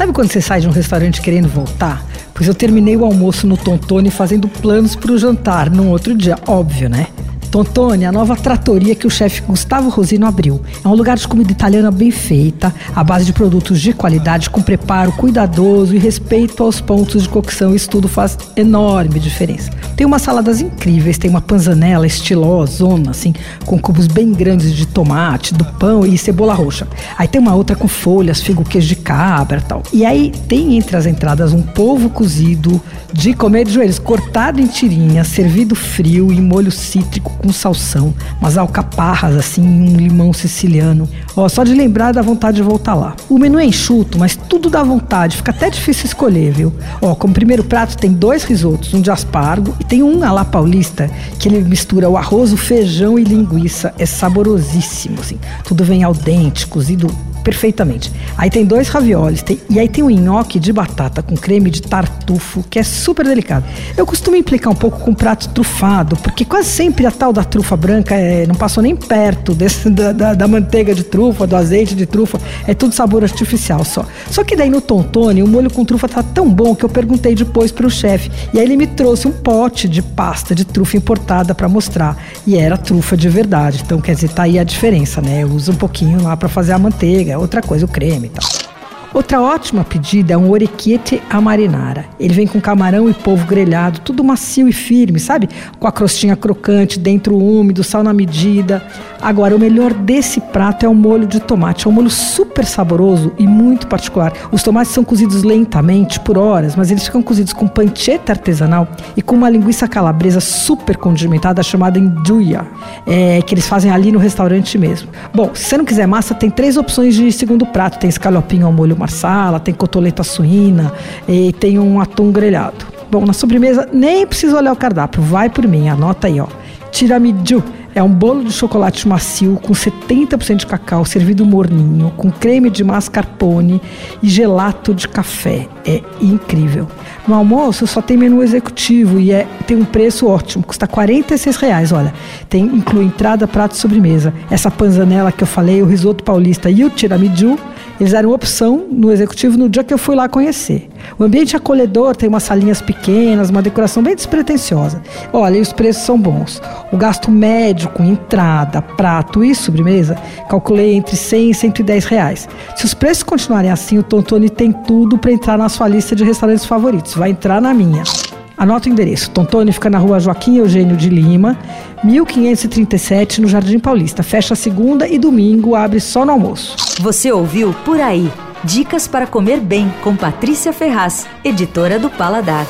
Sabe quando você sai de um restaurante querendo voltar? Pois eu terminei o almoço no Tontone fazendo planos para o jantar num outro dia, óbvio, né? Tontone, a nova tratoria que o chefe Gustavo Rosino abriu. É um lugar de comida italiana bem feita, à base de produtos de qualidade, com preparo cuidadoso e respeito aos pontos de cocção. Isso tudo faz enorme diferença. Tem umas saladas incríveis, tem uma panzanella estilosona, assim, com cubos bem grandes de tomate, do pão e cebola roxa. Aí tem uma outra com folhas, figo, queijo de cabra tal. E aí tem entre as entradas um polvo cozido de comer de joelhos, cortado em tirinhas, servido frio em molho cítrico com salsão, umas alcaparras assim, um limão siciliano. Ó, só de lembrar dá vontade de voltar lá. O menu é enxuto, mas tudo dá vontade, fica até difícil escolher, viu? Ó, como primeiro prato tem dois risotos, um de aspargo e tem um à la paulista, que ele mistura o arroz, o feijão e linguiça. É saborosíssimo, assim. Tudo vem al dente, cozido perfeitamente. Aí tem dois raviolis, tem, e aí tem um nhoque de batata com creme de tartufo, que é super delicado. Eu costumo implicar um pouco com prato trufado, porque quase sempre a tal da trufa branca é, não passou nem perto desse, da, da, da, manteiga de trufa, do azeite de trufa, é tudo sabor artificial só. Só que daí no Tontone, o molho com trufa tá tão bom que eu perguntei depois pro chefe, e aí ele me trouxe um pote de pasta de trufa importada para mostrar, e era trufa de verdade. Então, quer dizer, tá aí a diferença, né? Eu uso um pouquinho lá para fazer a manteiga, é outra coisa, o creme e tal. Outra ótima pedida é um orecchiette a marinara. Ele vem com camarão e polvo grelhado, tudo macio e firme, sabe? Com a crostinha crocante, dentro úmido, sal na medida. Agora, o melhor desse prato é o molho de tomate. É um molho super saboroso e muito particular. Os tomates são cozidos lentamente, por horas, mas eles ficam cozidos com pancetta artesanal e com uma linguiça calabresa super condimentada chamada induia, é, que eles fazem ali no restaurante mesmo. Bom, se você não quiser massa, tem três opções de segundo prato. Tem escalopinho ao molho marsala, tem cotoleta suína e tem um atum grelhado. Bom, na sobremesa nem precisa olhar o cardápio, vai por mim, anota aí, ó. Tiramisu é um bolo de chocolate macio com 70% de cacau, servido morninho, com creme de mascarpone e gelato de café. É incrível. No almoço só tem menu executivo e é, tem um preço ótimo, custa 46 reais, olha. Tem, inclui entrada, prato e sobremesa. Essa panzanela que eu falei, o risoto paulista e o tiramisu eles eram opção no executivo no dia que eu fui lá conhecer. O ambiente acolhedor tem umas salinhas pequenas, uma decoração bem despretensiosa. Olha, e os preços são bons. O gasto médio com entrada, prato e sobremesa, calculei entre 100 e 110 reais. Se os preços continuarem assim, o Tontone tem tudo para entrar na sua lista de restaurantes favoritos. Vai entrar na minha. Anota o endereço. Tontone fica na rua Joaquim Eugênio de Lima, 1537, no Jardim Paulista. Fecha segunda e domingo, abre só no almoço. Você ouviu Por Aí. Dicas para comer bem com Patrícia Ferraz, editora do Paladar.